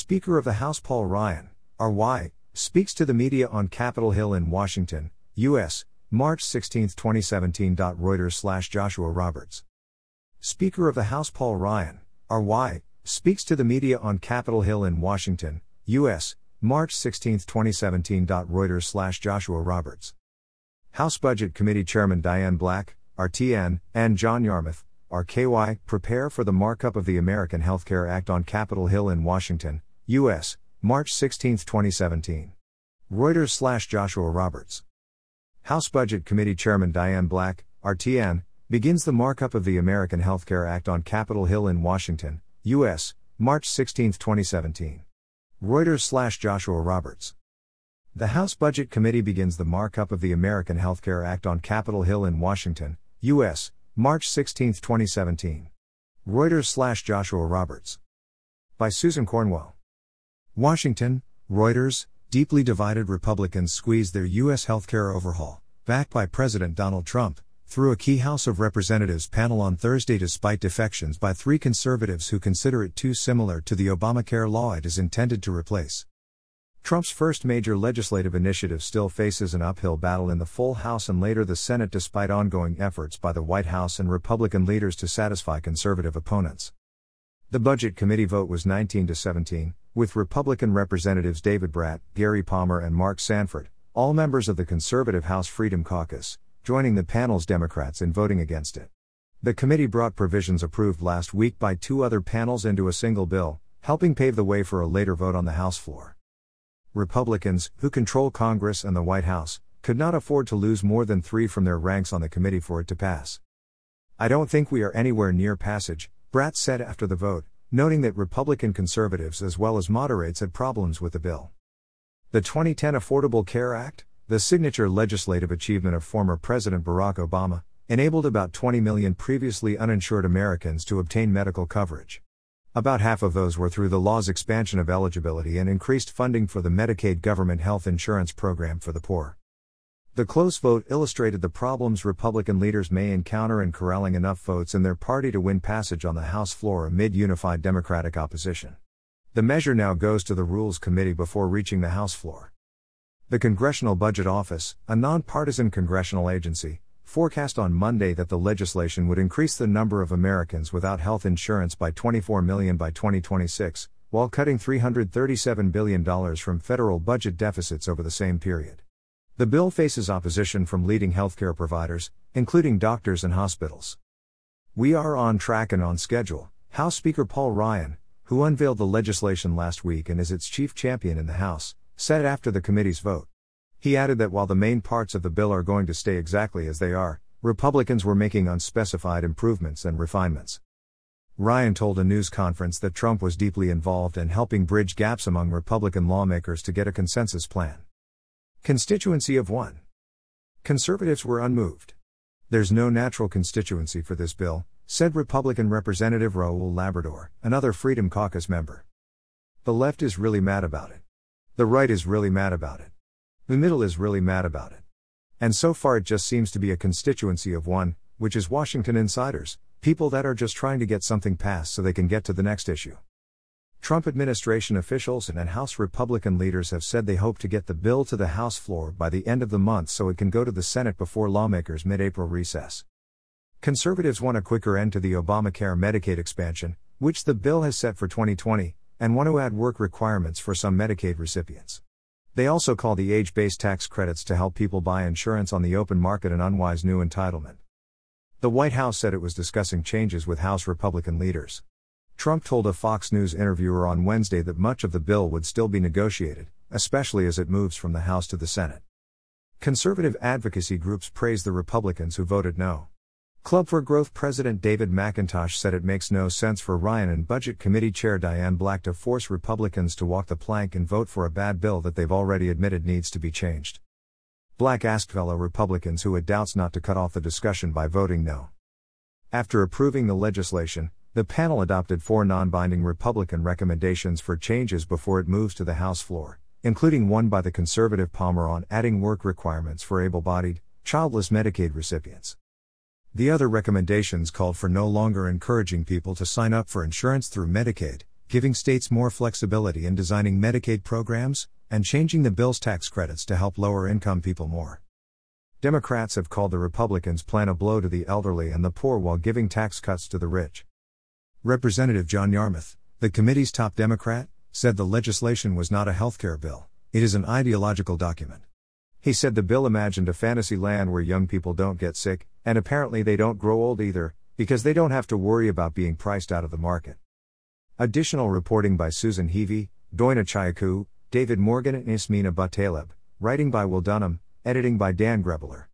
Speaker of the House Paul Ryan, RY, speaks to the media on Capitol Hill in Washington, U.S., March 16, 2017. Reuters slash Joshua Roberts. Speaker of the House Paul Ryan, RY, speaks to the media on Capitol Hill in Washington, U.S., March 16, 2017. Reuters slash Joshua Roberts. House Budget Committee Chairman Diane Black, RTN, and John Yarmuth, RKY, prepare for the markup of the American Healthcare Act on Capitol Hill in Washington, U.S., March 16, 2017. Reuters slash Joshua Roberts. House Budget Committee Chairman Diane Black, RTN, begins the markup of the American Healthcare Act on Capitol Hill in Washington, U.S., March 16, 2017. Reuters slash Joshua Roberts. The House Budget Committee begins the markup of the American Healthcare Act on Capitol Hill in Washington, U.S., March 16, 2017. Reuters slash Joshua Roberts. By Susan Cornwell. Washington, Reuters, deeply divided Republicans squeeze their U.S. healthcare overhaul, backed by President Donald Trump, through a key House of Representatives panel on Thursday despite defections by three conservatives who consider it too similar to the Obamacare law it is intended to replace. Trump's first major legislative initiative still faces an uphill battle in the full House and later the Senate despite ongoing efforts by the White House and Republican leaders to satisfy conservative opponents. The Budget Committee vote was 19 to 17, with Republican Representatives David Brat, Gary Palmer, and Mark Sanford, all members of the conservative House Freedom Caucus, joining the panel's Democrats in voting against it. The committee brought provisions approved last week by two other panels into a single bill, helping pave the way for a later vote on the House floor. Republicans, who control Congress and the White House, could not afford to lose more than three from their ranks on the committee for it to pass. I don't think we are anywhere near passage, Brat said after the vote, noting that Republican conservatives as well as moderates had problems with the bill. The 2010 Affordable Care Act, the signature legislative achievement of former President Barack Obama, enabled about 20 million previously uninsured Americans to obtain medical coverage. About half of those were through the law's expansion of eligibility and increased funding for the Medicaid government health insurance program for the poor. The close vote illustrated the problems Republican leaders may encounter in corralling enough votes in their party to win passage on the House floor amid unified Democratic opposition. The measure now goes to the Rules Committee before reaching the House floor. The Congressional Budget Office, a nonpartisan congressional agency, forecast on Monday that the legislation would increase the number of Americans without health insurance by 24 million by 2026, while cutting $337 billion from federal budget deficits over the same period. The bill faces opposition from leading healthcare providers, including doctors and hospitals. We are on track and on schedule, House Speaker Paul Ryan, who unveiled the legislation last week and is its chief champion in the House, said after the committee's vote. He added that while the main parts of the bill are going to stay exactly as they are, Republicans were making unspecified improvements and refinements. Ryan told a news conference that Trump was deeply involved in helping bridge gaps among Republican lawmakers to get a consensus plan. Constituency of 1. Conservatives were unmoved. There's no natural constituency for this bill, said Republican Representative Raul Labrador, another Freedom Caucus member. The left is really mad about it. The right is really mad about it. The middle is really mad about it. And so far it just seems to be a constituency of one, which is Washington insiders, people that are just trying to get something passed so they can get to the next issue. Trump administration officials and House Republican leaders have said they hope to get the bill to the House floor by the end of the month so it can go to the Senate before lawmakers' mid April recess. Conservatives want a quicker end to the Obamacare Medicaid expansion, which the bill has set for 2020, and want to add work requirements for some Medicaid recipients. They also call the age based tax credits to help people buy insurance on the open market an unwise new entitlement. The White House said it was discussing changes with House Republican leaders. Trump told a Fox News interviewer on Wednesday that much of the bill would still be negotiated, especially as it moves from the House to the Senate. Conservative advocacy groups praise the Republicans who voted no. Club for Growth President David McIntosh said it makes no sense for Ryan and Budget Committee Chair Diane Black to force Republicans to walk the plank and vote for a bad bill that they've already admitted needs to be changed. Black asked fellow Republicans who had doubts not to cut off the discussion by voting no. After approving the legislation, the panel adopted four non binding Republican recommendations for changes before it moves to the House floor, including one by the conservative Palmer on adding work requirements for able bodied, childless Medicaid recipients. The other recommendations called for no longer encouraging people to sign up for insurance through Medicaid, giving states more flexibility in designing Medicaid programs, and changing the bill's tax credits to help lower income people more. Democrats have called the Republicans' plan a blow to the elderly and the poor while giving tax cuts to the rich. Representative John Yarmuth, the committee's top Democrat, said the legislation was not a healthcare bill, it is an ideological document. He said the bill imagined a fantasy land where young people don't get sick, and apparently they don't grow old either, because they don't have to worry about being priced out of the market. Additional reporting by Susan Heavey, Doina Chiacu, David Morgan, and Yasmeen Abutaleb, writing by Will Dunham, editing by Dan Grebler.